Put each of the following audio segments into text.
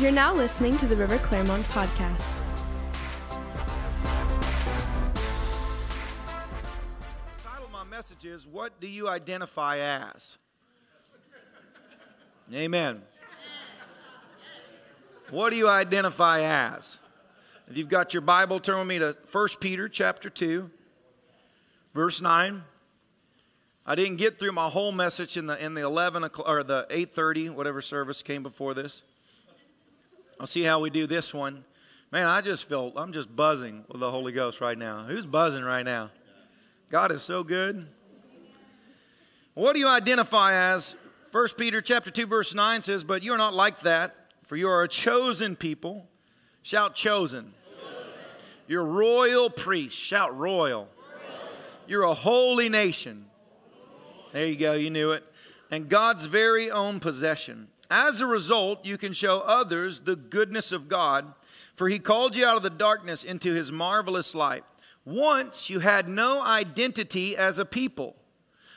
You're now listening to the River Clermont podcast. The title of my message is What Do You Identify As? Amen. What do you identify as? If you've got your Bible, turn with me to 1 Peter chapter 2, verse 9. I didn't get through my whole message in the in the 11 o'clock, or the 8:30 whatever service came before this. I'll see how we do this one. Man, I just feel I'm just buzzing with the Holy Ghost right now. Who's buzzing right now? God is so good. What do you identify as? 1 Peter chapter 2 verse 9 says, "But you are not like that, for you are a chosen people." Shout chosen. You're royal priest. Shout royal. You're a holy nation. There you go, you knew it. And God's very own possession. As a result, you can show others the goodness of God, for He called you out of the darkness into His marvelous light. Once you had no identity as a people,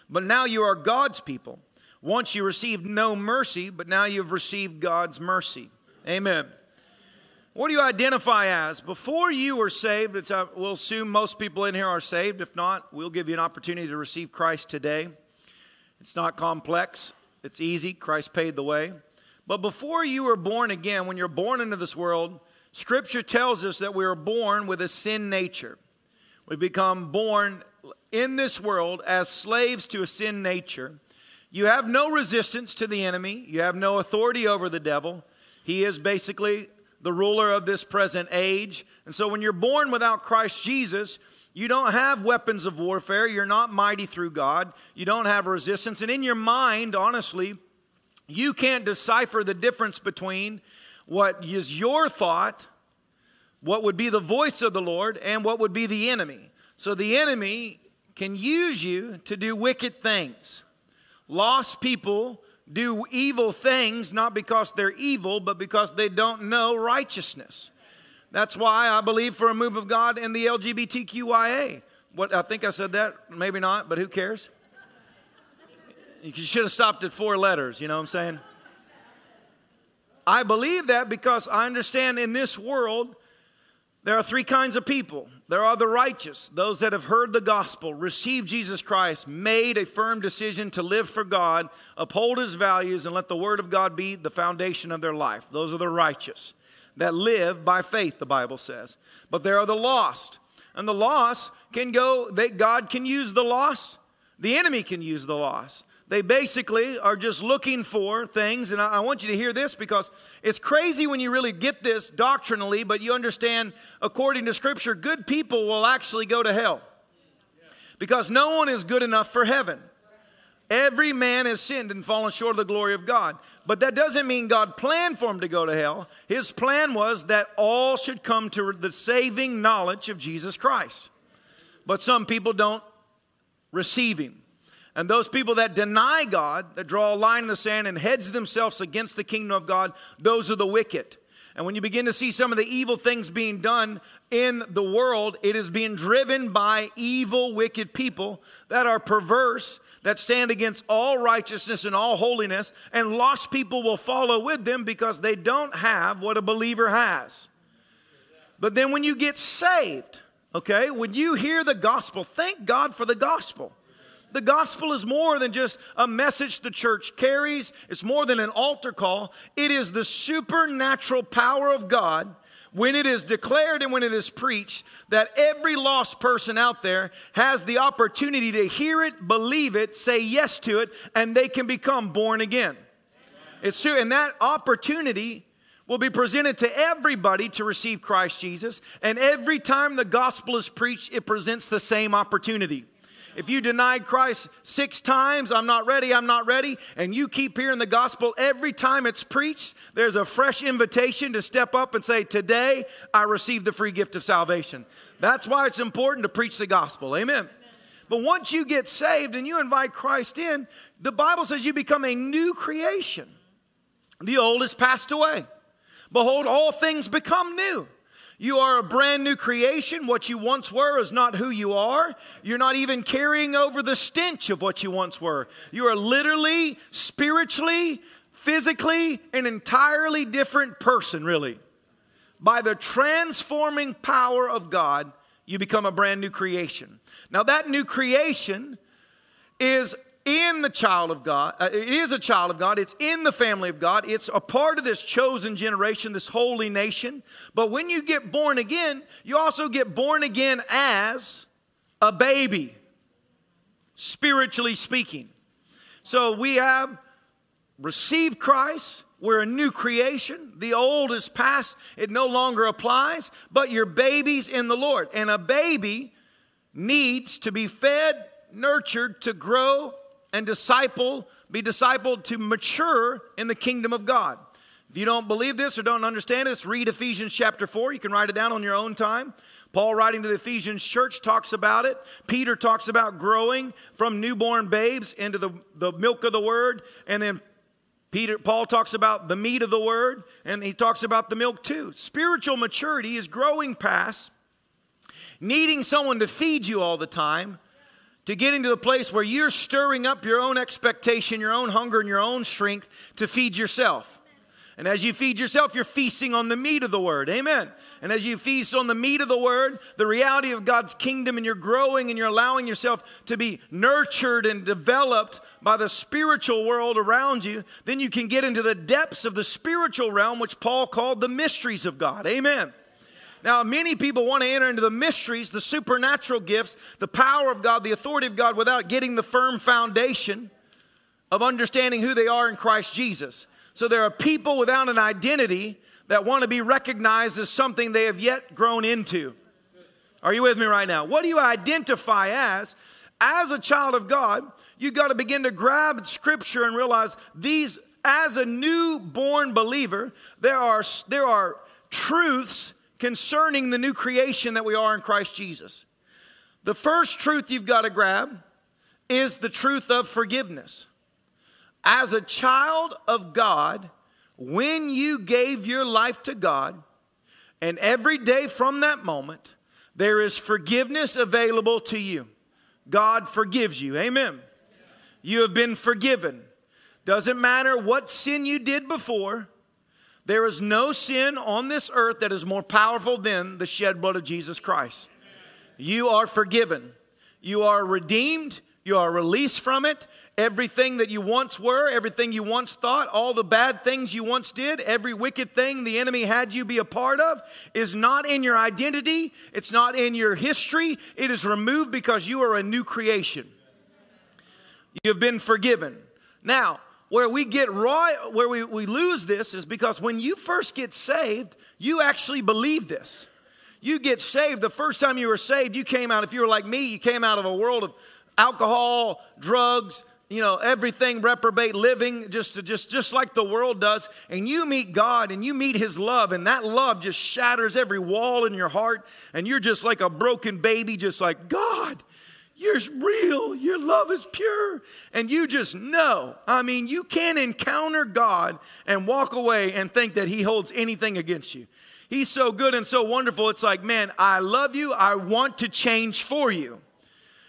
but now you are God's people. Once you received no mercy, but now you've received God's mercy. Amen. What do you identify as? Before you were saved, I uh, will assume most people in here are saved. If not, we'll give you an opportunity to receive Christ today. It's not complex, it's easy. Christ paid the way. But before you were born again, when you're born into this world, Scripture tells us that we are born with a sin nature. We become born in this world as slaves to a sin nature. You have no resistance to the enemy, you have no authority over the devil. He is basically the ruler of this present age. And so when you're born without Christ Jesus, you don't have weapons of warfare. You're not mighty through God. You don't have resistance. And in your mind, honestly, you can't decipher the difference between what is your thought, what would be the voice of the Lord, and what would be the enemy. So the enemy can use you to do wicked things. Lost people do evil things not because they're evil, but because they don't know righteousness. That's why I believe for a move of God in the LGBTQIA. What I think I said that, maybe not, but who cares? You should have stopped at four letters, you know what I'm saying? I believe that because I understand in this world there are three kinds of people. There are the righteous, those that have heard the gospel, received Jesus Christ, made a firm decision to live for God, uphold his values, and let the word of God be the foundation of their life. Those are the righteous that live by faith, the Bible says. But there are the lost. And the lost can go, they, God can use the lost, the enemy can use the lost. They basically are just looking for things, and I want you to hear this because it's crazy when you really get this doctrinally, but you understand, according to Scripture, good people will actually go to hell because no one is good enough for heaven. Every man has sinned and fallen short of the glory of God. But that doesn't mean God planned for him to go to hell. His plan was that all should come to the saving knowledge of Jesus Christ. But some people don't receive him. And those people that deny God, that draw a line in the sand and hedge themselves against the kingdom of God, those are the wicked. And when you begin to see some of the evil things being done in the world, it is being driven by evil, wicked people that are perverse, that stand against all righteousness and all holiness, and lost people will follow with them because they don't have what a believer has. But then when you get saved, okay, when you hear the gospel, thank God for the gospel. The gospel is more than just a message the church carries, it's more than an altar call. It is the supernatural power of God when it is declared and when it is preached that every lost person out there has the opportunity to hear it, believe it, say yes to it, and they can become born again. It's true, and that opportunity will be presented to everybody to receive Christ Jesus. And every time the gospel is preached, it presents the same opportunity. If you denied Christ six times, I'm not ready, I'm not ready, and you keep hearing the gospel every time it's preached, there's a fresh invitation to step up and say, Today I received the free gift of salvation. That's why it's important to preach the gospel. Amen. But once you get saved and you invite Christ in, the Bible says you become a new creation. The old has passed away. Behold, all things become new. You are a brand new creation. What you once were is not who you are. You're not even carrying over the stench of what you once were. You are literally, spiritually, physically an entirely different person, really. By the transforming power of God, you become a brand new creation. Now, that new creation is in the child of God. Uh, it is a child of God. It's in the family of God. It's a part of this chosen generation, this holy nation. But when you get born again, you also get born again as a baby, spiritually speaking. So we have received Christ. We're a new creation. The old is past, it no longer applies, but you're babies in the Lord. And a baby needs to be fed, nurtured to grow and disciple, be discipled to mature in the kingdom of God. If you don't believe this or don't understand this, read Ephesians chapter 4. You can write it down on your own time. Paul, writing to the Ephesians church, talks about it. Peter talks about growing from newborn babes into the, the milk of the word. And then Peter, Paul talks about the meat of the word, and he talks about the milk too. Spiritual maturity is growing past needing someone to feed you all the time to getting to the place where you're stirring up your own expectation, your own hunger, and your own strength to feed yourself. And as you feed yourself, you're feasting on the meat of the word. Amen. And as you feast on the meat of the word, the reality of God's kingdom, and you're growing and you're allowing yourself to be nurtured and developed by the spiritual world around you, then you can get into the depths of the spiritual realm, which Paul called the mysteries of God. Amen. Now, many people want to enter into the mysteries, the supernatural gifts, the power of God, the authority of God without getting the firm foundation of understanding who they are in Christ Jesus. So there are people without an identity that want to be recognized as something they have yet grown into. Are you with me right now? What do you identify as? As a child of God, you've got to begin to grab scripture and realize these as a newborn believer, there are there are truths concerning the new creation that we are in Christ Jesus. The first truth you've got to grab is the truth of forgiveness. As a child of God, when you gave your life to God, and every day from that moment, there is forgiveness available to you. God forgives you. Amen. You have been forgiven. Doesn't matter what sin you did before, there is no sin on this earth that is more powerful than the shed blood of Jesus Christ. You are forgiven. You are redeemed. You are released from it. Everything that you once were, everything you once thought, all the bad things you once did, every wicked thing the enemy had you be a part of is not in your identity. It's not in your history. It is removed because you are a new creation. You've been forgiven. Now, where we get raw, where we, we lose this is because when you first get saved, you actually believe this. You get saved, the first time you were saved, you came out, if you were like me, you came out of a world of alcohol, drugs, you know, everything reprobate living, just, just, just like the world does. And you meet God and you meet His love, and that love just shatters every wall in your heart. And you're just like a broken baby, just like, God, you're real. Your love is pure. And you just know. I mean, you can't encounter God and walk away and think that He holds anything against you. He's so good and so wonderful. It's like, man, I love you. I want to change for you.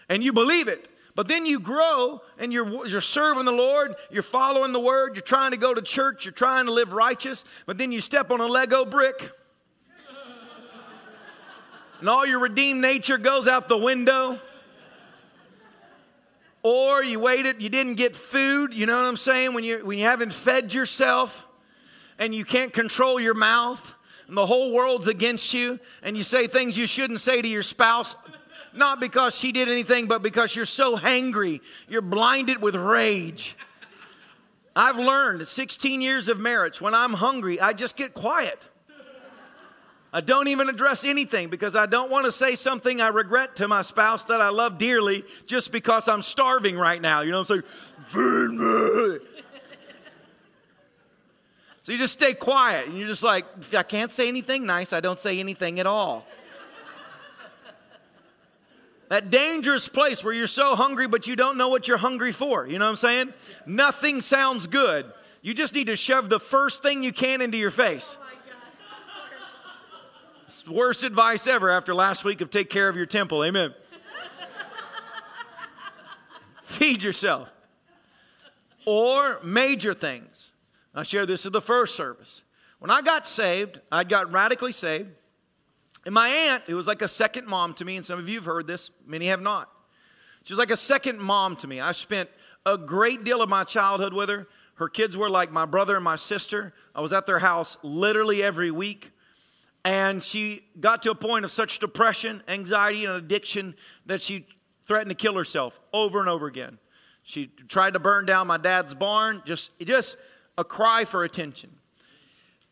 And you believe it. But then you grow and you're, you're serving the Lord, you're following the word, you're trying to go to church, you're trying to live righteous, but then you step on a Lego brick. and all your redeemed nature goes out the window or you waited, you didn't get food, you know what I'm saying? When you, when you haven't fed yourself and you can't control your mouth and the whole world's against you and you say things you shouldn't say to your spouse, not because she did anything, but because you're so hangry, you're blinded with rage. I've learned 16 years of marriage, when I'm hungry, I just get quiet. I don't even address anything because I don't want to say something I regret to my spouse that I love dearly just because I'm starving right now. You know what I'm saying? Feed me. So you just stay quiet and you're just like, I can't say anything nice, I don't say anything at all. that dangerous place where you're so hungry but you don't know what you're hungry for. You know what I'm saying? Nothing sounds good. You just need to shove the first thing you can into your face. Worst advice ever after last week of take care of your temple. Amen. Feed yourself. Or major things. I shared this at the first service. When I got saved, I got radically saved. And my aunt, who was like a second mom to me, and some of you have heard this, many have not. She was like a second mom to me. I spent a great deal of my childhood with her. Her kids were like my brother and my sister. I was at their house literally every week. And she got to a point of such depression, anxiety, and addiction that she threatened to kill herself over and over again. She tried to burn down my dad's barn, just, just a cry for attention.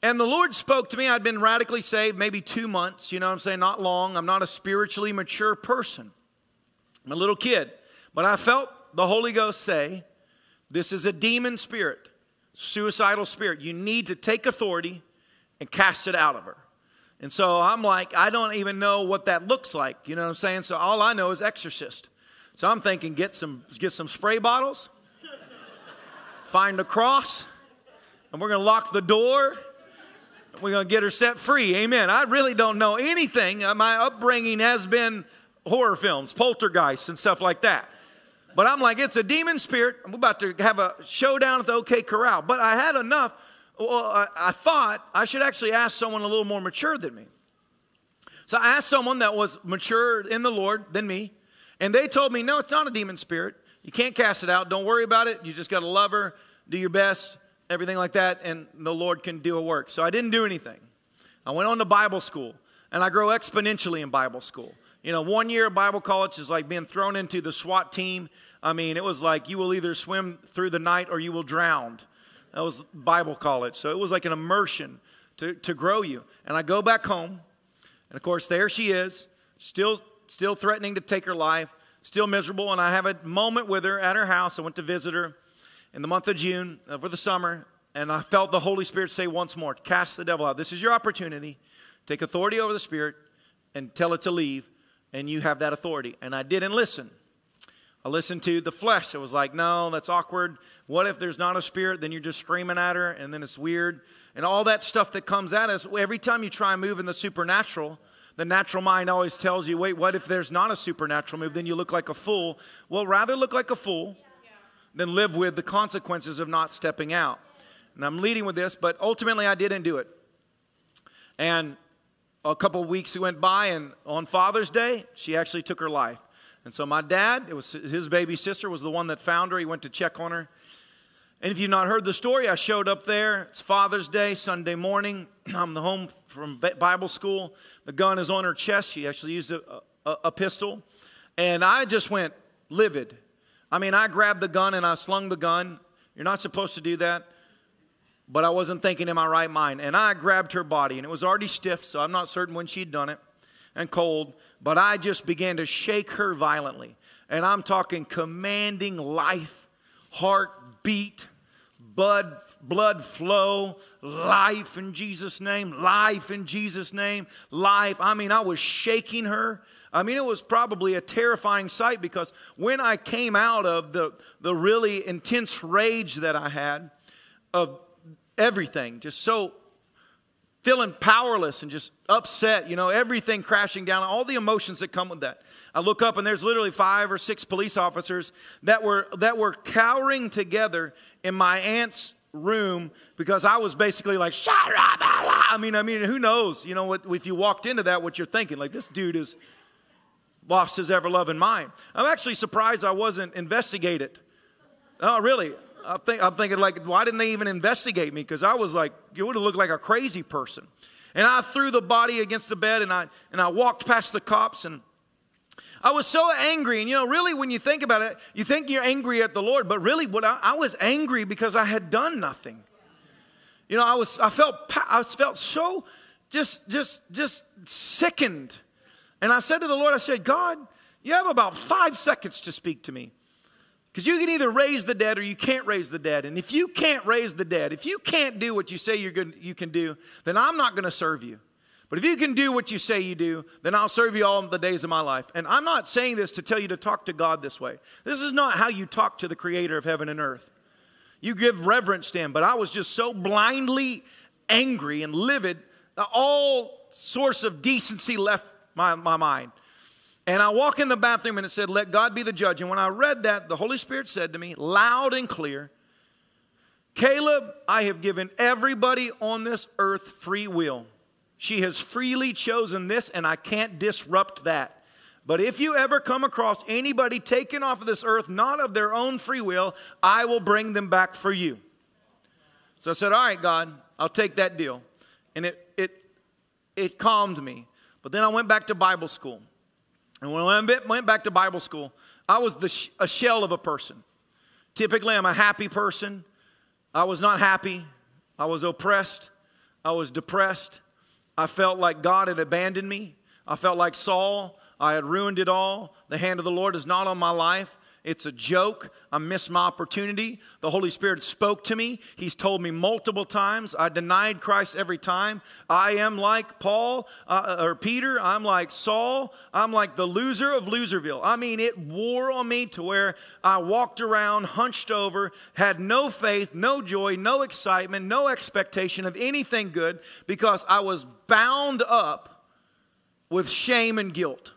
And the Lord spoke to me. I'd been radically saved maybe two months, you know what I'm saying? Not long. I'm not a spiritually mature person. I'm a little kid. But I felt the Holy Ghost say, This is a demon spirit, suicidal spirit. You need to take authority and cast it out of her. And so I'm like, I don't even know what that looks like. You know what I'm saying? So all I know is exorcist. So I'm thinking, get some, get some spray bottles, find a cross, and we're going to lock the door. We're going to get her set free. Amen. I really don't know anything. Uh, my upbringing has been horror films, poltergeists, and stuff like that. But I'm like, it's a demon spirit. I'm about to have a showdown at the OK Corral. But I had enough. Well, I, I thought I should actually ask someone a little more mature than me. So I asked someone that was mature in the Lord than me, and they told me, no, it's not a demon spirit. You can't cast it out. Don't worry about it. You just got to love her, do your best, everything like that, and the Lord can do a work. So I didn't do anything. I went on to Bible school, and I grow exponentially in Bible school. You know, one year at Bible college is like being thrown into the SWAT team. I mean, it was like you will either swim through the night or you will drown. That was Bible college. So it was like an immersion to, to grow you. And I go back home, and of course, there she is, still, still threatening to take her life, still miserable. And I have a moment with her at her house. I went to visit her in the month of June uh, over the summer, and I felt the Holy Spirit say once more, Cast the devil out. This is your opportunity. Take authority over the Spirit and tell it to leave and you have that authority. And I didn't listen. I listened to the flesh. It was like, no, that's awkward. What if there's not a spirit? Then you're just screaming at her, and then it's weird. And all that stuff that comes at us, every time you try and move in the supernatural, the natural mind always tells you, wait, what if there's not a supernatural move? Then you look like a fool. Well, rather look like a fool than live with the consequences of not stepping out. And I'm leading with this, but ultimately I didn't do it. And a couple weeks went by, and on Father's Day, she actually took her life. And so my dad, it was his baby sister, was the one that found her. He went to check on her. And if you've not heard the story, I showed up there. It's Father's Day, Sunday morning. I'm home from Bible school. The gun is on her chest. She actually used a, a, a pistol. And I just went livid. I mean, I grabbed the gun and I slung the gun. You're not supposed to do that but I wasn't thinking in my right mind. And I grabbed her body, and it was already stiff, so I'm not certain when she'd done it, and cold, but I just began to shake her violently. And I'm talking commanding life, heart beat, blood, blood flow, life in Jesus' name, life in Jesus' name, life. I mean, I was shaking her. I mean, it was probably a terrifying sight because when I came out of the, the really intense rage that I had, of everything, just so feeling powerless and just upset, you know, everything crashing down, all the emotions that come with that. I look up and there's literally five or six police officers that were that were cowering together in my aunt's room because I was basically like, shut up. I mean, I mean, who knows, you know, what, if you walked into that, what you're thinking, like this dude is lost his ever loving mind. I'm actually surprised I wasn't investigated. Oh, really? I think, I'm thinking, like, why didn't they even investigate me? Because I was like, you would have looked like a crazy person. And I threw the body against the bed and I, and I walked past the cops and I was so angry. And you know, really, when you think about it, you think you're angry at the Lord, but really, what I, I was angry because I had done nothing. You know, I was, I felt, I felt so just, just, just sickened. And I said to the Lord, I said, God, you have about five seconds to speak to me. Because you can either raise the dead or you can't raise the dead. And if you can't raise the dead, if you can't do what you say you're good, you can do, then I'm not going to serve you. But if you can do what you say you do, then I'll serve you all the days of my life. And I'm not saying this to tell you to talk to God this way. This is not how you talk to the creator of heaven and earth. You give reverence to him, but I was just so blindly angry and livid all source of decency left my, my mind. And I walk in the bathroom and it said, Let God be the judge. And when I read that, the Holy Spirit said to me, loud and clear, Caleb, I have given everybody on this earth free will. She has freely chosen this, and I can't disrupt that. But if you ever come across anybody taken off of this earth, not of their own free will, I will bring them back for you. So I said, All right, God, I'll take that deal. And it, it, it calmed me. But then I went back to Bible school. And when I went back to Bible school, I was the, a shell of a person. Typically, I'm a happy person. I was not happy. I was oppressed. I was depressed. I felt like God had abandoned me. I felt like Saul. I had ruined it all. The hand of the Lord is not on my life. It's a joke. I missed my opportunity. The Holy Spirit spoke to me. He's told me multiple times. I denied Christ every time. I am like Paul uh, or Peter. I'm like Saul. I'm like the loser of Loserville. I mean, it wore on me to where I walked around hunched over, had no faith, no joy, no excitement, no expectation of anything good because I was bound up with shame and guilt.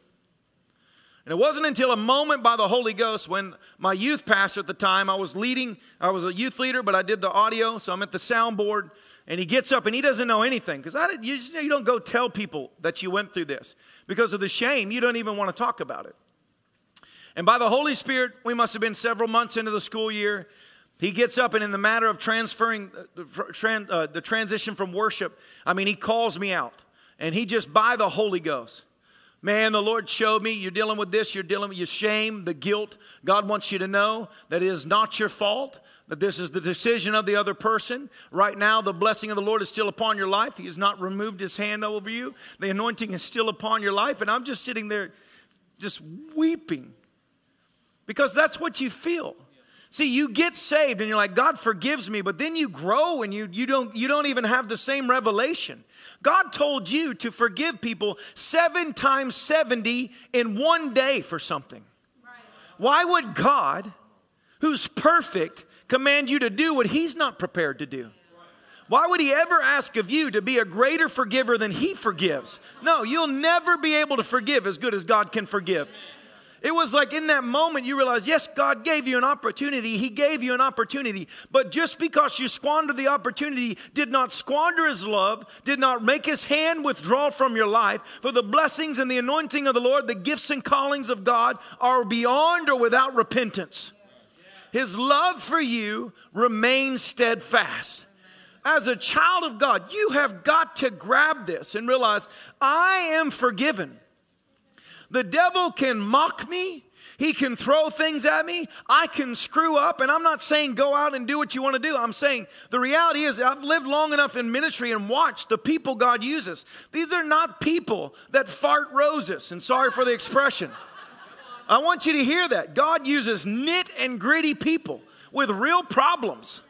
And it wasn't until a moment by the Holy Ghost when my youth pastor at the time, I was leading, I was a youth leader, but I did the audio, so I'm at the soundboard, and he gets up and he doesn't know anything because you, you don't go tell people that you went through this because of the shame. You don't even want to talk about it. And by the Holy Spirit, we must have been several months into the school year. He gets up and in the matter of transferring the, uh, the transition from worship, I mean, he calls me out, and he just by the Holy Ghost Man, the Lord showed me you're dealing with this, you're dealing with your shame, the guilt. God wants you to know that it is not your fault, that this is the decision of the other person. Right now, the blessing of the Lord is still upon your life. He has not removed his hand over you. The anointing is still upon your life. And I'm just sitting there just weeping because that's what you feel. See, you get saved and you're like, God forgives me, but then you grow and you, you, don't, you don't even have the same revelation. God told you to forgive people seven times 70 in one day for something. Why would God, who's perfect, command you to do what He's not prepared to do? Why would He ever ask of you to be a greater forgiver than He forgives? No, you'll never be able to forgive as good as God can forgive. It was like in that moment you realize, yes, God gave you an opportunity. He gave you an opportunity. But just because you squandered the opportunity did not squander His love, did not make His hand withdraw from your life. For the blessings and the anointing of the Lord, the gifts and callings of God are beyond or without repentance. His love for you remains steadfast. As a child of God, you have got to grab this and realize I am forgiven. The devil can mock me. He can throw things at me. I can screw up. And I'm not saying go out and do what you want to do. I'm saying the reality is I've lived long enough in ministry and watched the people God uses. These are not people that fart roses. And sorry for the expression. I want you to hear that. God uses knit and gritty people with real problems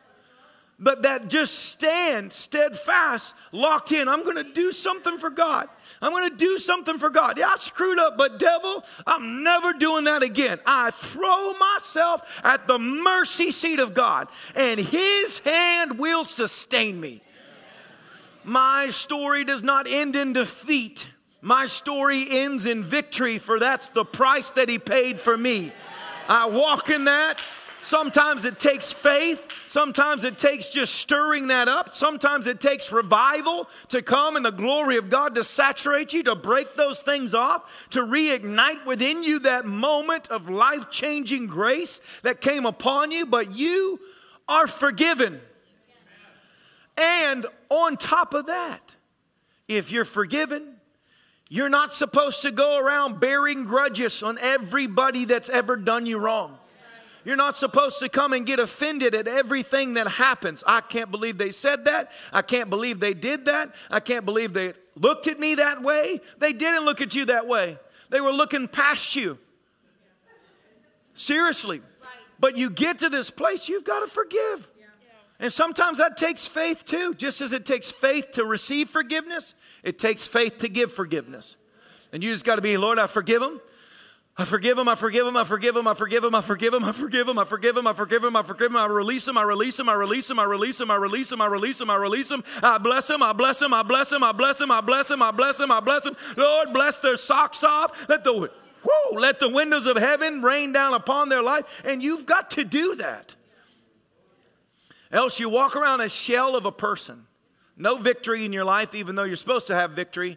but that just stand steadfast, locked in. I'm going to do something for God. I'm going to do something for God. Yeah, I screwed up, but devil, I'm never doing that again. I throw myself at the mercy seat of God, and His hand will sustain me. My story does not end in defeat. My story ends in victory, for that's the price that He paid for me. I walk in that. Sometimes it takes faith. Sometimes it takes just stirring that up. Sometimes it takes revival to come and the glory of God to saturate you, to break those things off, to reignite within you that moment of life changing grace that came upon you. But you are forgiven. And on top of that, if you're forgiven, you're not supposed to go around bearing grudges on everybody that's ever done you wrong. You're not supposed to come and get offended at everything that happens. I can't believe they said that. I can't believe they did that. I can't believe they looked at me that way. They didn't look at you that way, they were looking past you. Seriously. But you get to this place, you've got to forgive. And sometimes that takes faith too. Just as it takes faith to receive forgiveness, it takes faith to give forgiveness. And you just got to be, Lord, I forgive them. I forgive him, I forgive him, I forgive him, I forgive him, I forgive him, I forgive him, I forgive him, I forgive him, I forgive him, I release him, I release him, I release him, I release him, I release him, I release him, I release him, I bless him, I bless him, I bless him, I bless him, I bless him, I bless him, I bless him. Lord, bless their socks off. Let the whoo, let the windows of heaven rain down upon their life. And you've got to do that. Else you walk around a shell of a person. No victory in your life, even though you're supposed to have victory.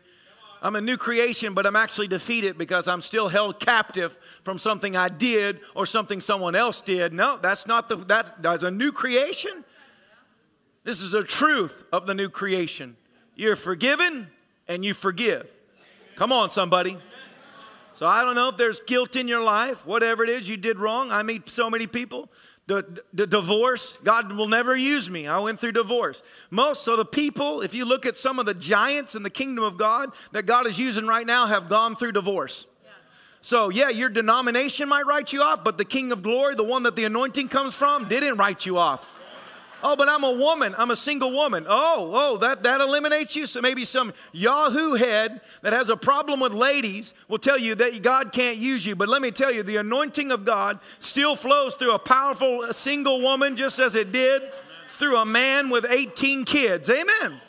I'm a new creation, but I'm actually defeated because I'm still held captive from something I did or something someone else did. No, that's not the that that's a new creation. This is a truth of the new creation. You're forgiven and you forgive. Come on, somebody. So I don't know if there's guilt in your life, whatever it is you did wrong. I meet so many people the, divorce, God will never use me. I went through divorce. Most of the people, if you look at some of the giants in the kingdom of God that God is using right now, have gone through divorce. So, yeah, your denomination might write you off, but the King of Glory, the one that the anointing comes from, didn't write you off. Oh, but I'm a woman. I'm a single woman. Oh, oh, that, that eliminates you. So maybe some Yahoo head that has a problem with ladies will tell you that God can't use you. But let me tell you, the anointing of God still flows through a powerful single woman just as it did through a man with 18 kids. Amen.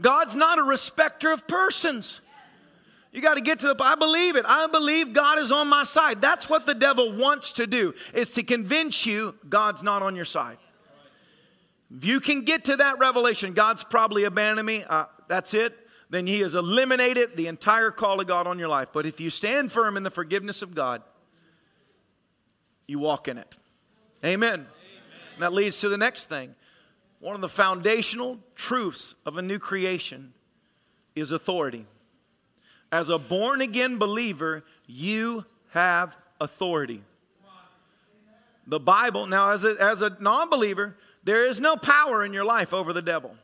God's not a respecter of persons. You got to get to the I believe it. I believe God is on my side. That's what the devil wants to do is to convince you God's not on your side. If you can get to that revelation, God's probably abandoned me, uh, that's it, then He has eliminated the entire call of God on your life. But if you stand firm in the forgiveness of God, you walk in it. Amen. Amen. that leads to the next thing. One of the foundational truths of a new creation is authority. As a born again believer, you have authority. The Bible, now, as a, as a non believer, there is no power in your life over the devil.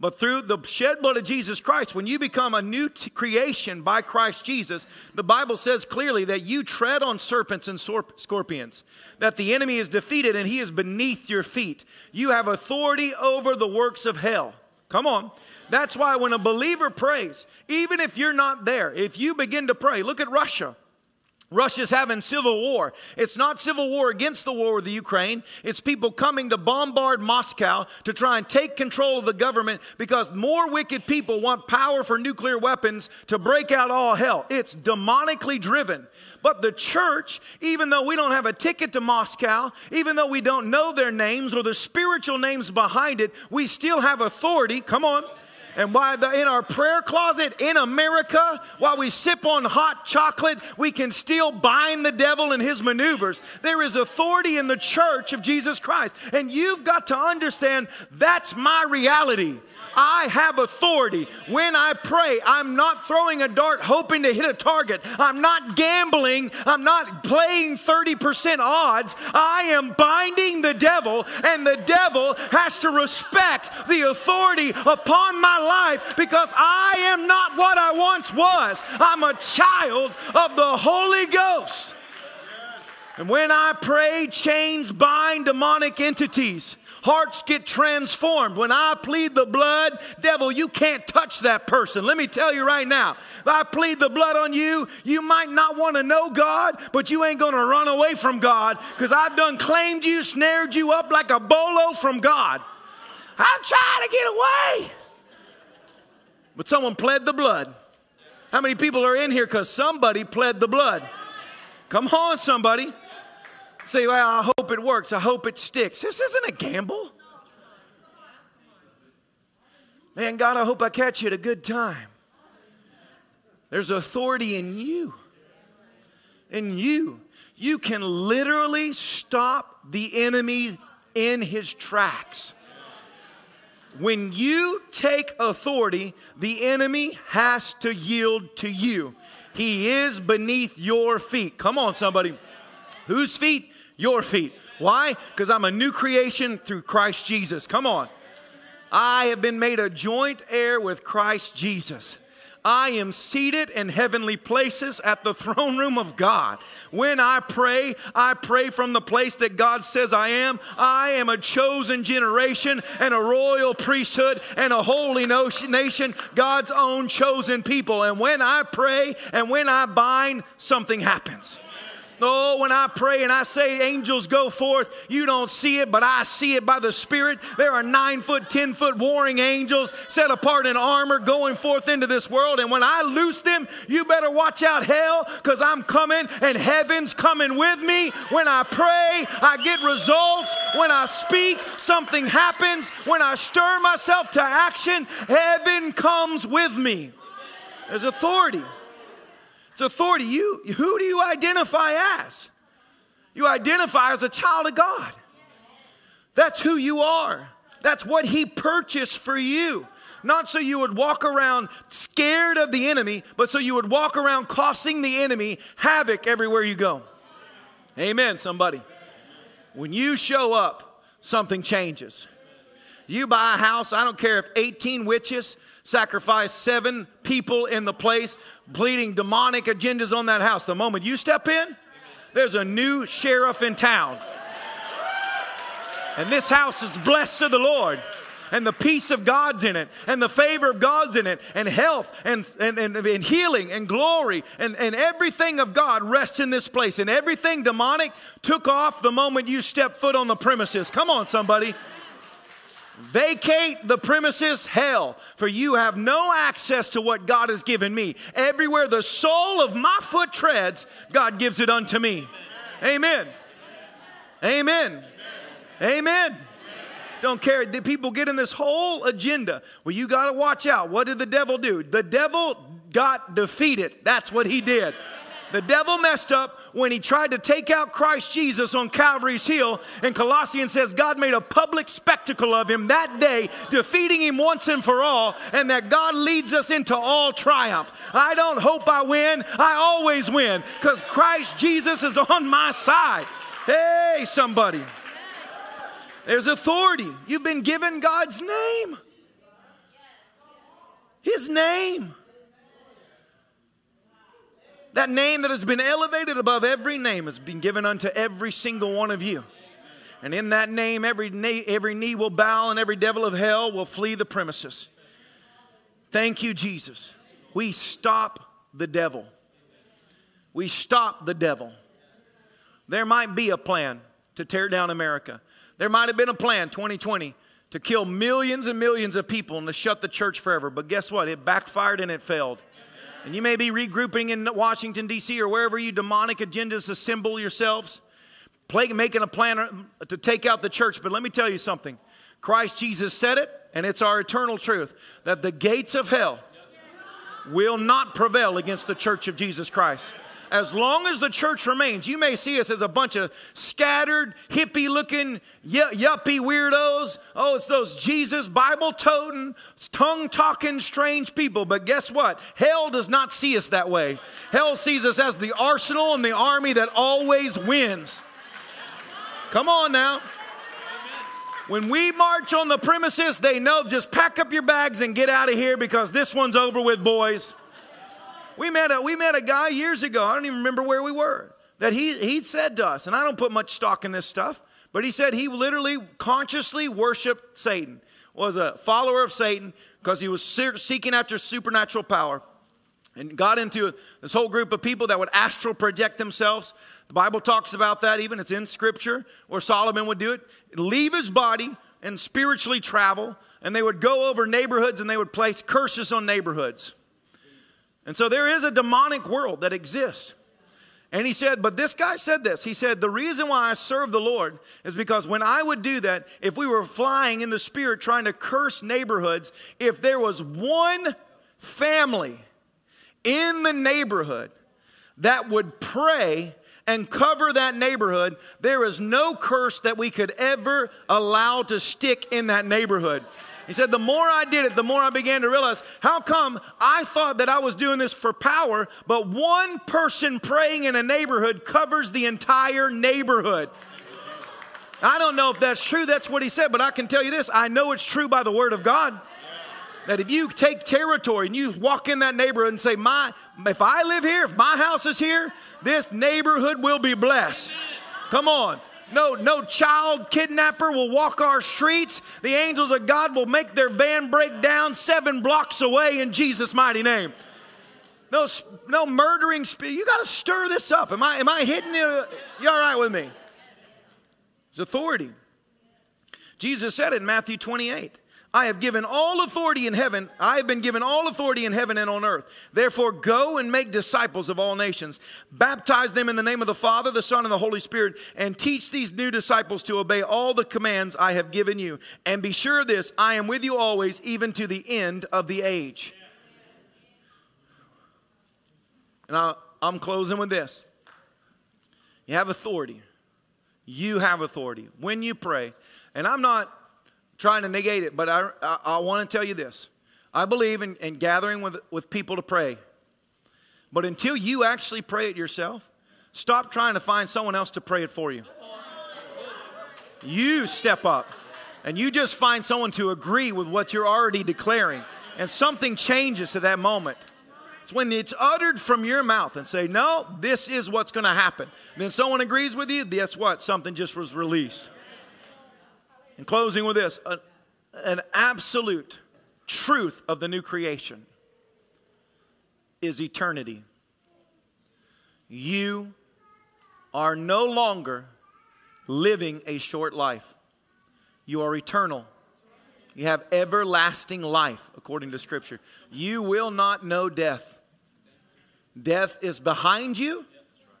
But through the shed blood of Jesus Christ, when you become a new t- creation by Christ Jesus, the Bible says clearly that you tread on serpents and scorpions, that the enemy is defeated and he is beneath your feet. You have authority over the works of hell. Come on. That's why when a believer prays, even if you're not there, if you begin to pray, look at Russia. Russia's having civil war. It's not civil war against the war with the Ukraine. It's people coming to bombard Moscow to try and take control of the government because more wicked people want power for nuclear weapons to break out all hell. It's demonically driven. But the church, even though we don't have a ticket to Moscow, even though we don't know their names or the spiritual names behind it, we still have authority. Come on and while the, in our prayer closet in America, while we sip on hot chocolate, we can still bind the devil and his maneuvers. There is authority in the church of Jesus Christ. And you've got to understand that's my reality. I have authority. When I pray, I'm not throwing a dart hoping to hit a target. I'm not gambling. I'm not playing 30% odds. I am binding the devil, and the devil has to respect the authority upon my life because I am not what I once was. I'm a child of the Holy Ghost. And when I pray, chains bind demonic entities. Hearts get transformed. When I plead the blood, devil, you can't touch that person. Let me tell you right now. If I plead the blood on you, you might not want to know God, but you ain't going to run away from God because I've done claimed you, snared you up like a bolo from God. I'm trying to get away. But someone pled the blood. How many people are in here because somebody pled the blood? Come on, somebody. Say, well, I hope it works. I hope it sticks. This isn't a gamble. Man, God, I hope I catch you at a good time. There's authority in you. In you. You can literally stop the enemy in his tracks. When you take authority, the enemy has to yield to you. He is beneath your feet. Come on, somebody. Whose feet? your feet. Why? Because I'm a new creation through Christ Jesus. Come on. I have been made a joint heir with Christ Jesus. I am seated in heavenly places at the throne room of God. When I pray, I pray from the place that God says I am. I am a chosen generation and a royal priesthood and a holy nation, God's own chosen people. And when I pray and when I bind, something happens. Oh, when I pray and I say angels go forth, you don't see it, but I see it by the Spirit. There are nine foot, ten foot warring angels set apart in armor going forth into this world. And when I loose them, you better watch out, hell, because I'm coming and heaven's coming with me. When I pray, I get results. When I speak, something happens. When I stir myself to action, heaven comes with me. There's authority. It's authority. You, who do you identify as? You identify as a child of God. That's who you are. That's what He purchased for you. Not so you would walk around scared of the enemy, but so you would walk around causing the enemy havoc everywhere you go. Amen, somebody. When you show up, something changes. You buy a house, I don't care if 18 witches sacrifice seven people in the place, bleeding demonic agendas on that house. The moment you step in, there's a new sheriff in town. And this house is blessed to the Lord. And the peace of God's in it, and the favor of God's in it, and health, and, and, and, and healing, and glory, and, and everything of God rests in this place. And everything demonic took off the moment you step foot on the premises. Come on, somebody. Vacate the premises, hell, for you have no access to what God has given me. Everywhere the sole of my foot treads, God gives it unto me. Amen. Amen. Amen. Don't care. The people get in this whole agenda. Well, you got to watch out. What did the devil do? The devil got defeated. That's what he did. The devil messed up when he tried to take out Christ Jesus on Calvary's hill. And Colossians says God made a public spectacle of him that day, defeating him once and for all, and that God leads us into all triumph. I don't hope I win, I always win because Christ Jesus is on my side. Hey, somebody. There's authority. You've been given God's name. His name. That name that has been elevated above every name has been given unto every single one of you. And in that name, every knee, every knee will bow and every devil of hell will flee the premises. Thank you, Jesus. We stop the devil. We stop the devil. There might be a plan to tear down America. There might have been a plan, 2020, to kill millions and millions of people and to shut the church forever. But guess what? It backfired and it failed. And you may be regrouping in Washington, D.C., or wherever you demonic agendas assemble yourselves, play, making a plan uh, to take out the church. But let me tell you something Christ Jesus said it, and it's our eternal truth that the gates of hell will not prevail against the church of Jesus Christ as long as the church remains, you may see us as a bunch of scattered, hippie looking, yuppie weirdos. Oh, it's those Jesus Bible toting, tongue talking, strange people. But guess what? Hell does not see us that way. Hell sees us as the arsenal and the army that always wins. Come on now. When we march on the premises, they know just pack up your bags and get out of here because this one's over with, boys. We met a, we met a guy years ago, I don't even remember where we were, that he, he said to us, and I don't put much stock in this stuff, but he said he literally consciously worshiped Satan, was a follower of Satan because he was seeking after supernatural power and got into this whole group of people that would astral project themselves. The Bible talks about that, even it's in scripture where Solomon would do it. Leave his body and spiritually travel, and they would go over neighborhoods and they would place curses on neighborhoods. And so there is a demonic world that exists. And he said, but this guy said this. He said, the reason why I serve the Lord is because when I would do that, if we were flying in the spirit trying to curse neighborhoods, if there was one family in the neighborhood that would pray and cover that neighborhood, there is no curse that we could ever allow to stick in that neighborhood. He said, The more I did it, the more I began to realize how come I thought that I was doing this for power, but one person praying in a neighborhood covers the entire neighborhood. I don't know if that's true, that's what he said, but I can tell you this I know it's true by the word of God. That if you take territory and you walk in that neighborhood and say, My if I live here, if my house is here, this neighborhood will be blessed. Come on. No, no child kidnapper will walk our streets. The angels of God will make their van break down seven blocks away in Jesus' mighty name. No, no murdering spirit. You got to stir this up. Am I, am I hitting you? You all right with me? It's authority. Jesus said it in Matthew 28. I have given all authority in heaven. I have been given all authority in heaven and on earth. Therefore, go and make disciples of all nations. Baptize them in the name of the Father, the Son, and the Holy Spirit, and teach these new disciples to obey all the commands I have given you. And be sure of this I am with you always, even to the end of the age. And I'm closing with this. You have authority. You have authority. When you pray, and I'm not trying to negate it, but I, I, I want to tell you this. I believe in, in gathering with, with people to pray. But until you actually pray it yourself, stop trying to find someone else to pray it for you. You step up and you just find someone to agree with what you're already declaring, and something changes at that moment. It's when it's uttered from your mouth and say, No, this is what's going to happen. Then someone agrees with you, guess what? Something just was released. In closing with this, a, an absolute truth of the new creation is eternity. You are no longer living a short life. You are eternal. You have everlasting life, according to Scripture. You will not know death. Death is behind you,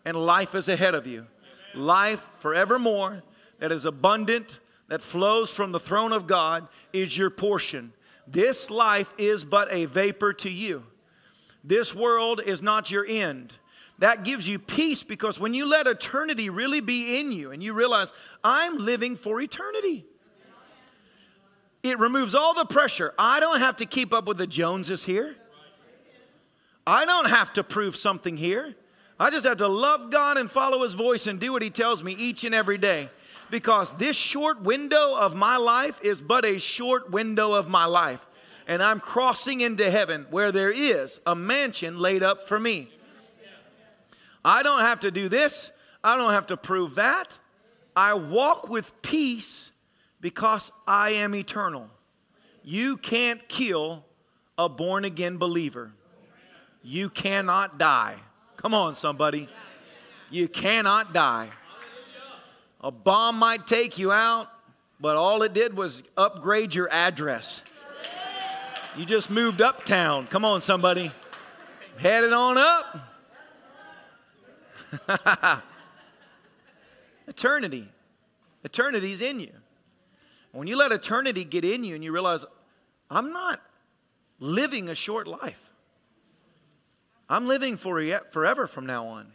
and life is ahead of you. Life forevermore that is abundant, that flows from the throne of God is your portion. This life is but a vapor to you. This world is not your end. That gives you peace because when you let eternity really be in you and you realize, I'm living for eternity, it removes all the pressure. I don't have to keep up with the Joneses here. I don't have to prove something here. I just have to love God and follow His voice and do what He tells me each and every day because this short window of my life is but a short window of my life. And I'm crossing into heaven where there is a mansion laid up for me. I don't have to do this, I don't have to prove that. I walk with peace because I am eternal. You can't kill a born again believer. You cannot die. Come on, somebody. You cannot die. A bomb might take you out, but all it did was upgrade your address. You just moved uptown. Come on, somebody. Headed on up. eternity. Eternity's in you. When you let eternity get in you and you realize, I'm not living a short life, I'm living for forever from now on.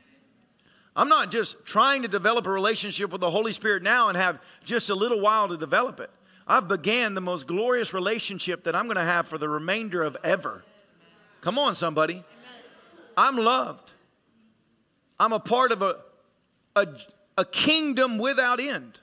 I'm not just trying to develop a relationship with the Holy Spirit now and have just a little while to develop it. I've began the most glorious relationship that I'm going to have for the remainder of ever. Come on, somebody. I'm loved. I'm a part of a, a, a kingdom without end.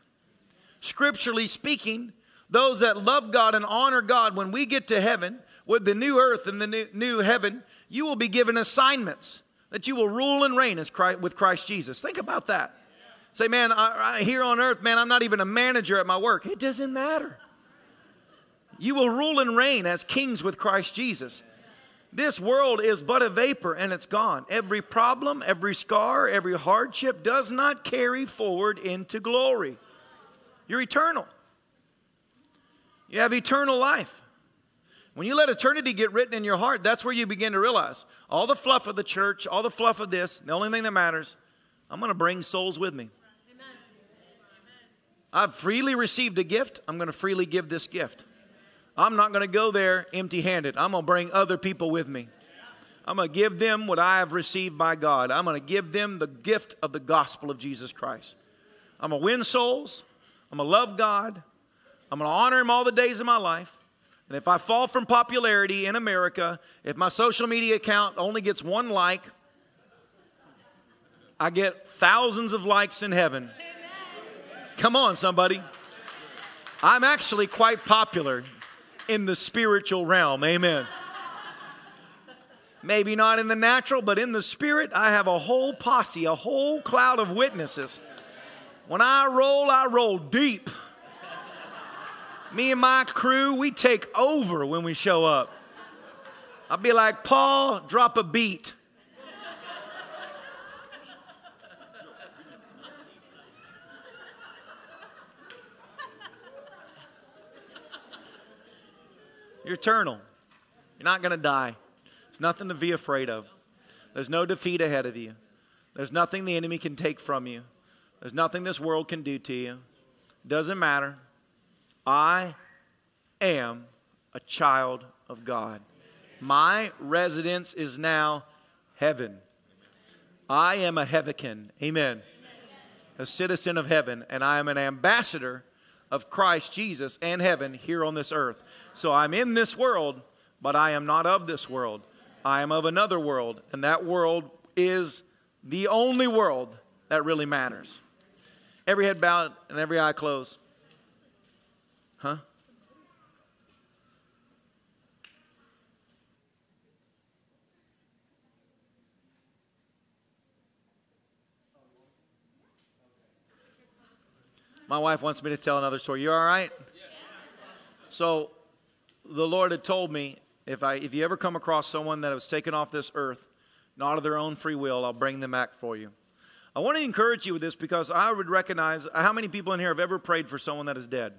Scripturally speaking, those that love God and honor God, when we get to heaven with the new earth and the new, new heaven, you will be given assignments that you will rule and reign as Christ, with Christ Jesus. Think about that. Say, man, I, I, here on earth, man, I'm not even a manager at my work. It doesn't matter. You will rule and reign as kings with Christ Jesus. This world is but a vapor and it's gone. Every problem, every scar, every hardship does not carry forward into glory. You're eternal. You have eternal life. When you let eternity get written in your heart, that's where you begin to realize all the fluff of the church, all the fluff of this, the only thing that matters, I'm going to bring souls with me. Amen. I've freely received a gift, I'm going to freely give this gift. I'm not going to go there empty handed. I'm going to bring other people with me. I'm going to give them what I have received by God. I'm going to give them the gift of the gospel of Jesus Christ. I'm going to win souls. I'm going to love God. I'm going to honor Him all the days of my life. And if I fall from popularity in America, if my social media account only gets one like, I get thousands of likes in heaven. Come on, somebody. I'm actually quite popular in the spiritual realm. Amen. Maybe not in the natural, but in the spirit, I have a whole posse, a whole cloud of witnesses. When I roll, I roll deep. Me and my crew, we take over when we show up. I'll be like, Paul, drop a beat. You're eternal. You're not going to die. There's nothing to be afraid of. There's no defeat ahead of you. There's nothing the enemy can take from you. There's nothing this world can do to you. Doesn't matter. I am a child of God. My residence is now heaven. I am a heavican. Amen. A citizen of heaven, and I am an ambassador of Christ Jesus and heaven here on this earth. So I'm in this world, but I am not of this world. I am of another world, and that world is the only world that really matters. Every head bowed and every eye closed. Huh? My wife wants me to tell another story. You all right? So, the Lord had told me if I if you ever come across someone that was taken off this earth, not of their own free will, I'll bring them back for you. I want to encourage you with this because I would recognize how many people in here have ever prayed for someone that is dead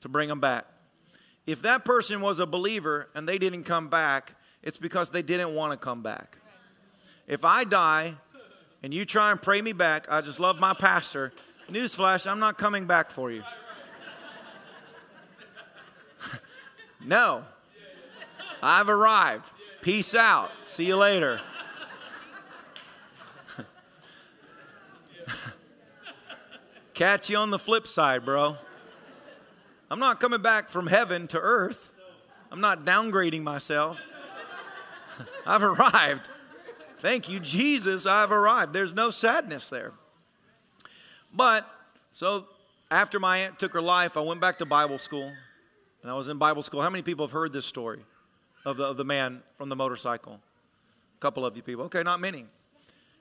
to bring them back. If that person was a believer and they didn't come back, it's because they didn't want to come back. If I die and you try and pray me back, I just love my pastor. Newsflash, I'm not coming back for you. no. I've arrived. Peace out. See you later. Catch you on the flip side, bro. I'm not coming back from heaven to earth. I'm not downgrading myself. I've arrived. Thank you, Jesus, I've arrived. There's no sadness there. But, so after my aunt took her life, I went back to Bible school. And I was in Bible school. How many people have heard this story of the, of the man from the motorcycle? A couple of you people. Okay, not many.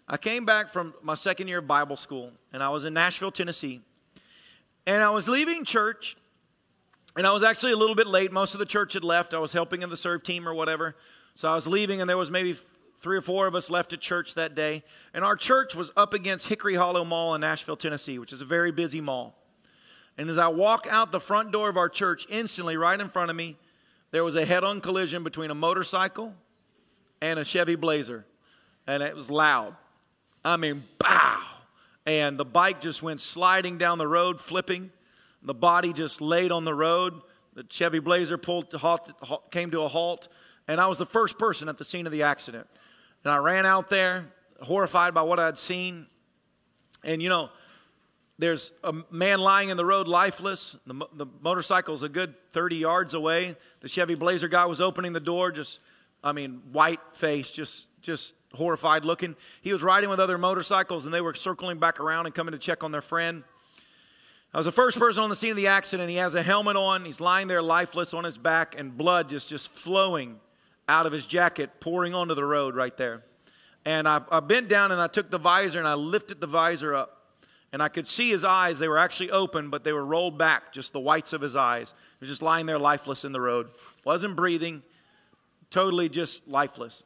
I came back from my second year of Bible school, and I was in Nashville, Tennessee. And I was leaving church, and I was actually a little bit late. Most of the church had left. I was helping in the serve team or whatever. So I was leaving, and there was maybe three or four of us left at church that day. And our church was up against Hickory Hollow Mall in Nashville, Tennessee, which is a very busy mall. And as I walk out the front door of our church, instantly, right in front of me, there was a head on collision between a motorcycle and a Chevy Blazer. And it was loud. I mean, bow. And the bike just went sliding down the road, flipping. The body just laid on the road. The Chevy Blazer pulled to halt, came to a halt. And I was the first person at the scene of the accident. And I ran out there, horrified by what I'd seen. And you know, there's a man lying in the road lifeless. The, the motorcycle's a good 30 yards away. The Chevy Blazer guy was opening the door, just, I mean, white face, just, just horrified looking. He was riding with other motorcycles and they were circling back around and coming to check on their friend. I was the first person on the scene of the accident. He has a helmet on. He's lying there lifeless on his back and blood just, just flowing out of his jacket, pouring onto the road right there. And I, I bent down and I took the visor and I lifted the visor up. And I could see his eyes. They were actually open, but they were rolled back, just the whites of his eyes. He was just lying there lifeless in the road. Wasn't breathing, totally just lifeless.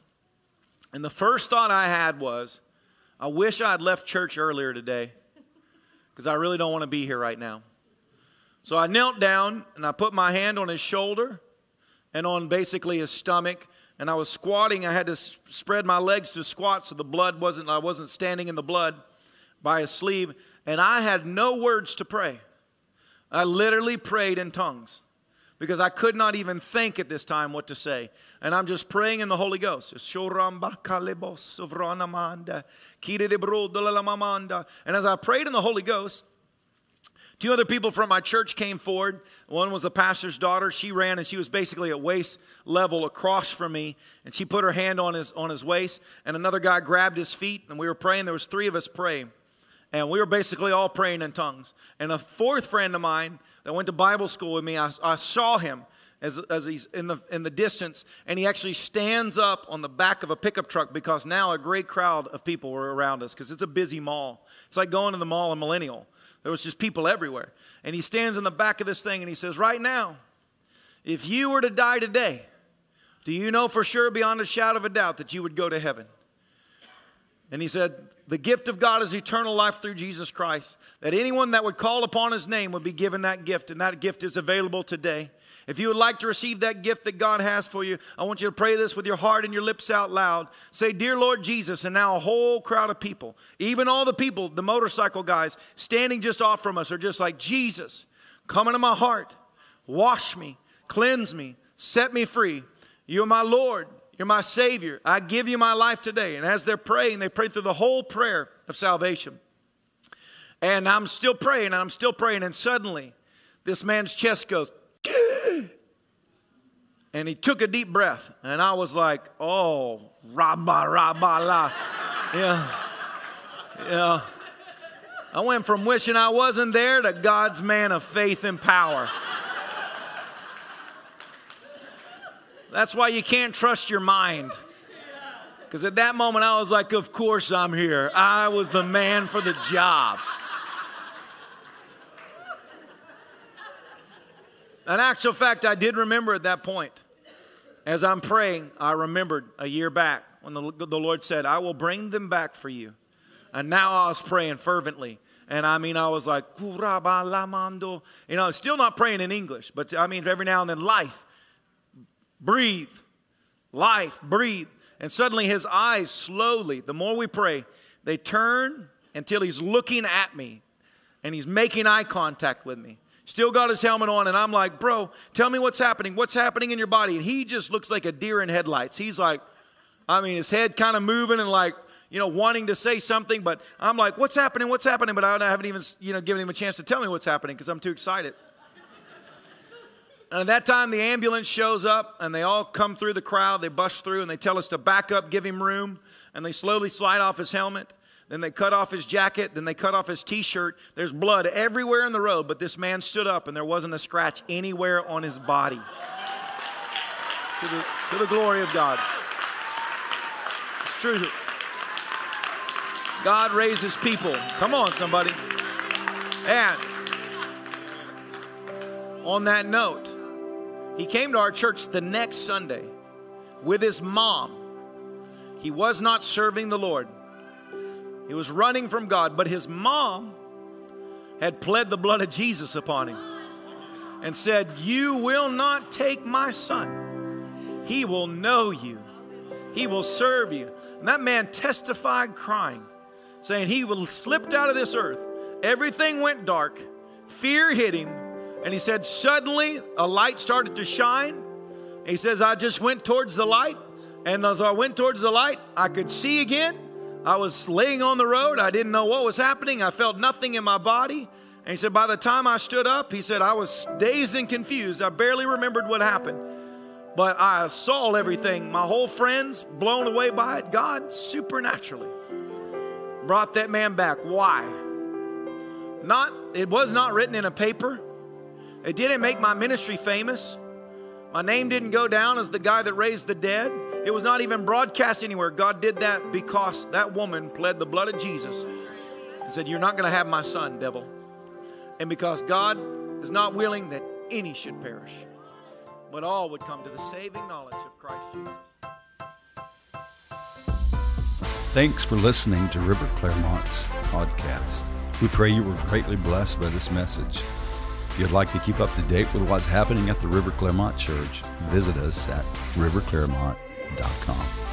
And the first thought I had was, I wish I had left church earlier today because I really don't want to be here right now. So I knelt down and I put my hand on his shoulder and on basically his stomach and I was squatting. I had to spread my legs to squat so the blood wasn't I wasn't standing in the blood by his sleeve and I had no words to pray. I literally prayed in tongues because I could not even think at this time what to say. And I'm just praying in the Holy Ghost. And as I prayed in the Holy Ghost, Two other people from my church came forward. One was the pastor's daughter. She ran and she was basically at waist level across from me. And she put her hand on his, on his waist. And another guy grabbed his feet. And we were praying. There was three of us praying. And we were basically all praying in tongues. And a fourth friend of mine that went to Bible school with me, I, I saw him as, as he's in the, in the distance, and he actually stands up on the back of a pickup truck because now a great crowd of people were around us because it's a busy mall. It's like going to the mall in Millenia. There was just people everywhere. And he stands in the back of this thing and he says, Right now, if you were to die today, do you know for sure, beyond a shadow of a doubt, that you would go to heaven? And he said, The gift of God is eternal life through Jesus Christ. That anyone that would call upon his name would be given that gift, and that gift is available today. If you would like to receive that gift that God has for you, I want you to pray this with your heart and your lips out loud. Say, Dear Lord Jesus, and now a whole crowd of people, even all the people, the motorcycle guys standing just off from us, are just like, Jesus, come into my heart, wash me, cleanse me, set me free. You are my Lord. You're my Savior. I give you my life today. And as they're praying, they pray through the whole prayer of salvation. And I'm still praying, and I'm still praying, and suddenly this man's chest goes, and he took a deep breath, and I was like, oh, rabba, rabba, la. Yeah. Yeah. I went from wishing I wasn't there to God's man of faith and power. That's why you can't trust your mind. Because at that moment, I was like, Of course I'm here. I was the man for the job. In actual fact, I did remember at that point. As I'm praying, I remembered a year back when the, the Lord said, I will bring them back for you. And now I was praying fervently. And I mean, I was like, you know, still not praying in English, but I mean, every now and then, life, breathe, life, breathe. And suddenly his eyes slowly, the more we pray, they turn until he's looking at me and he's making eye contact with me. Still got his helmet on, and I'm like, bro, tell me what's happening. What's happening in your body? And he just looks like a deer in headlights. He's like, I mean, his head kind of moving and like, you know, wanting to say something, but I'm like, what's happening? What's happening? But I haven't even, you know, given him a chance to tell me what's happening because I'm too excited. And at that time, the ambulance shows up and they all come through the crowd. They bust through and they tell us to back up, give him room. And they slowly slide off his helmet. Then they cut off his jacket. Then they cut off his t shirt. There's blood everywhere in the road, but this man stood up and there wasn't a scratch anywhere on his body. To the, to the glory of God. It's true. God raises people. Come on, somebody. And on that note, he came to our church the next Sunday with his mom. He was not serving the Lord, he was running from God, but his mom had pled the blood of Jesus upon him and said, You will not take my son. He will know you, he will serve you. And that man testified crying, saying, He will slipped out of this earth. Everything went dark, fear hit him and he said, Suddenly a light started to shine. He says, I just went towards the light. And as I went towards the light, I could see again. I was laying on the road. I didn't know what was happening. I felt nothing in my body. And he said, By the time I stood up, he said, I was dazed and confused. I barely remembered what happened. But I saw everything. My whole friends blown away by it. God supernaturally brought that man back. Why? Not, it was not written in a paper. It didn't make my ministry famous. My name didn't go down as the guy that raised the dead. It was not even broadcast anywhere. God did that because that woman pled the blood of Jesus and said, You're not going to have my son, devil. And because God is not willing that any should perish, but all would come to the saving knowledge of Christ Jesus. Thanks for listening to River Clermont's podcast. We pray you were greatly blessed by this message. You'd like to keep up to date with what's happening at the River Clermont Church, visit us at riverclermont.com.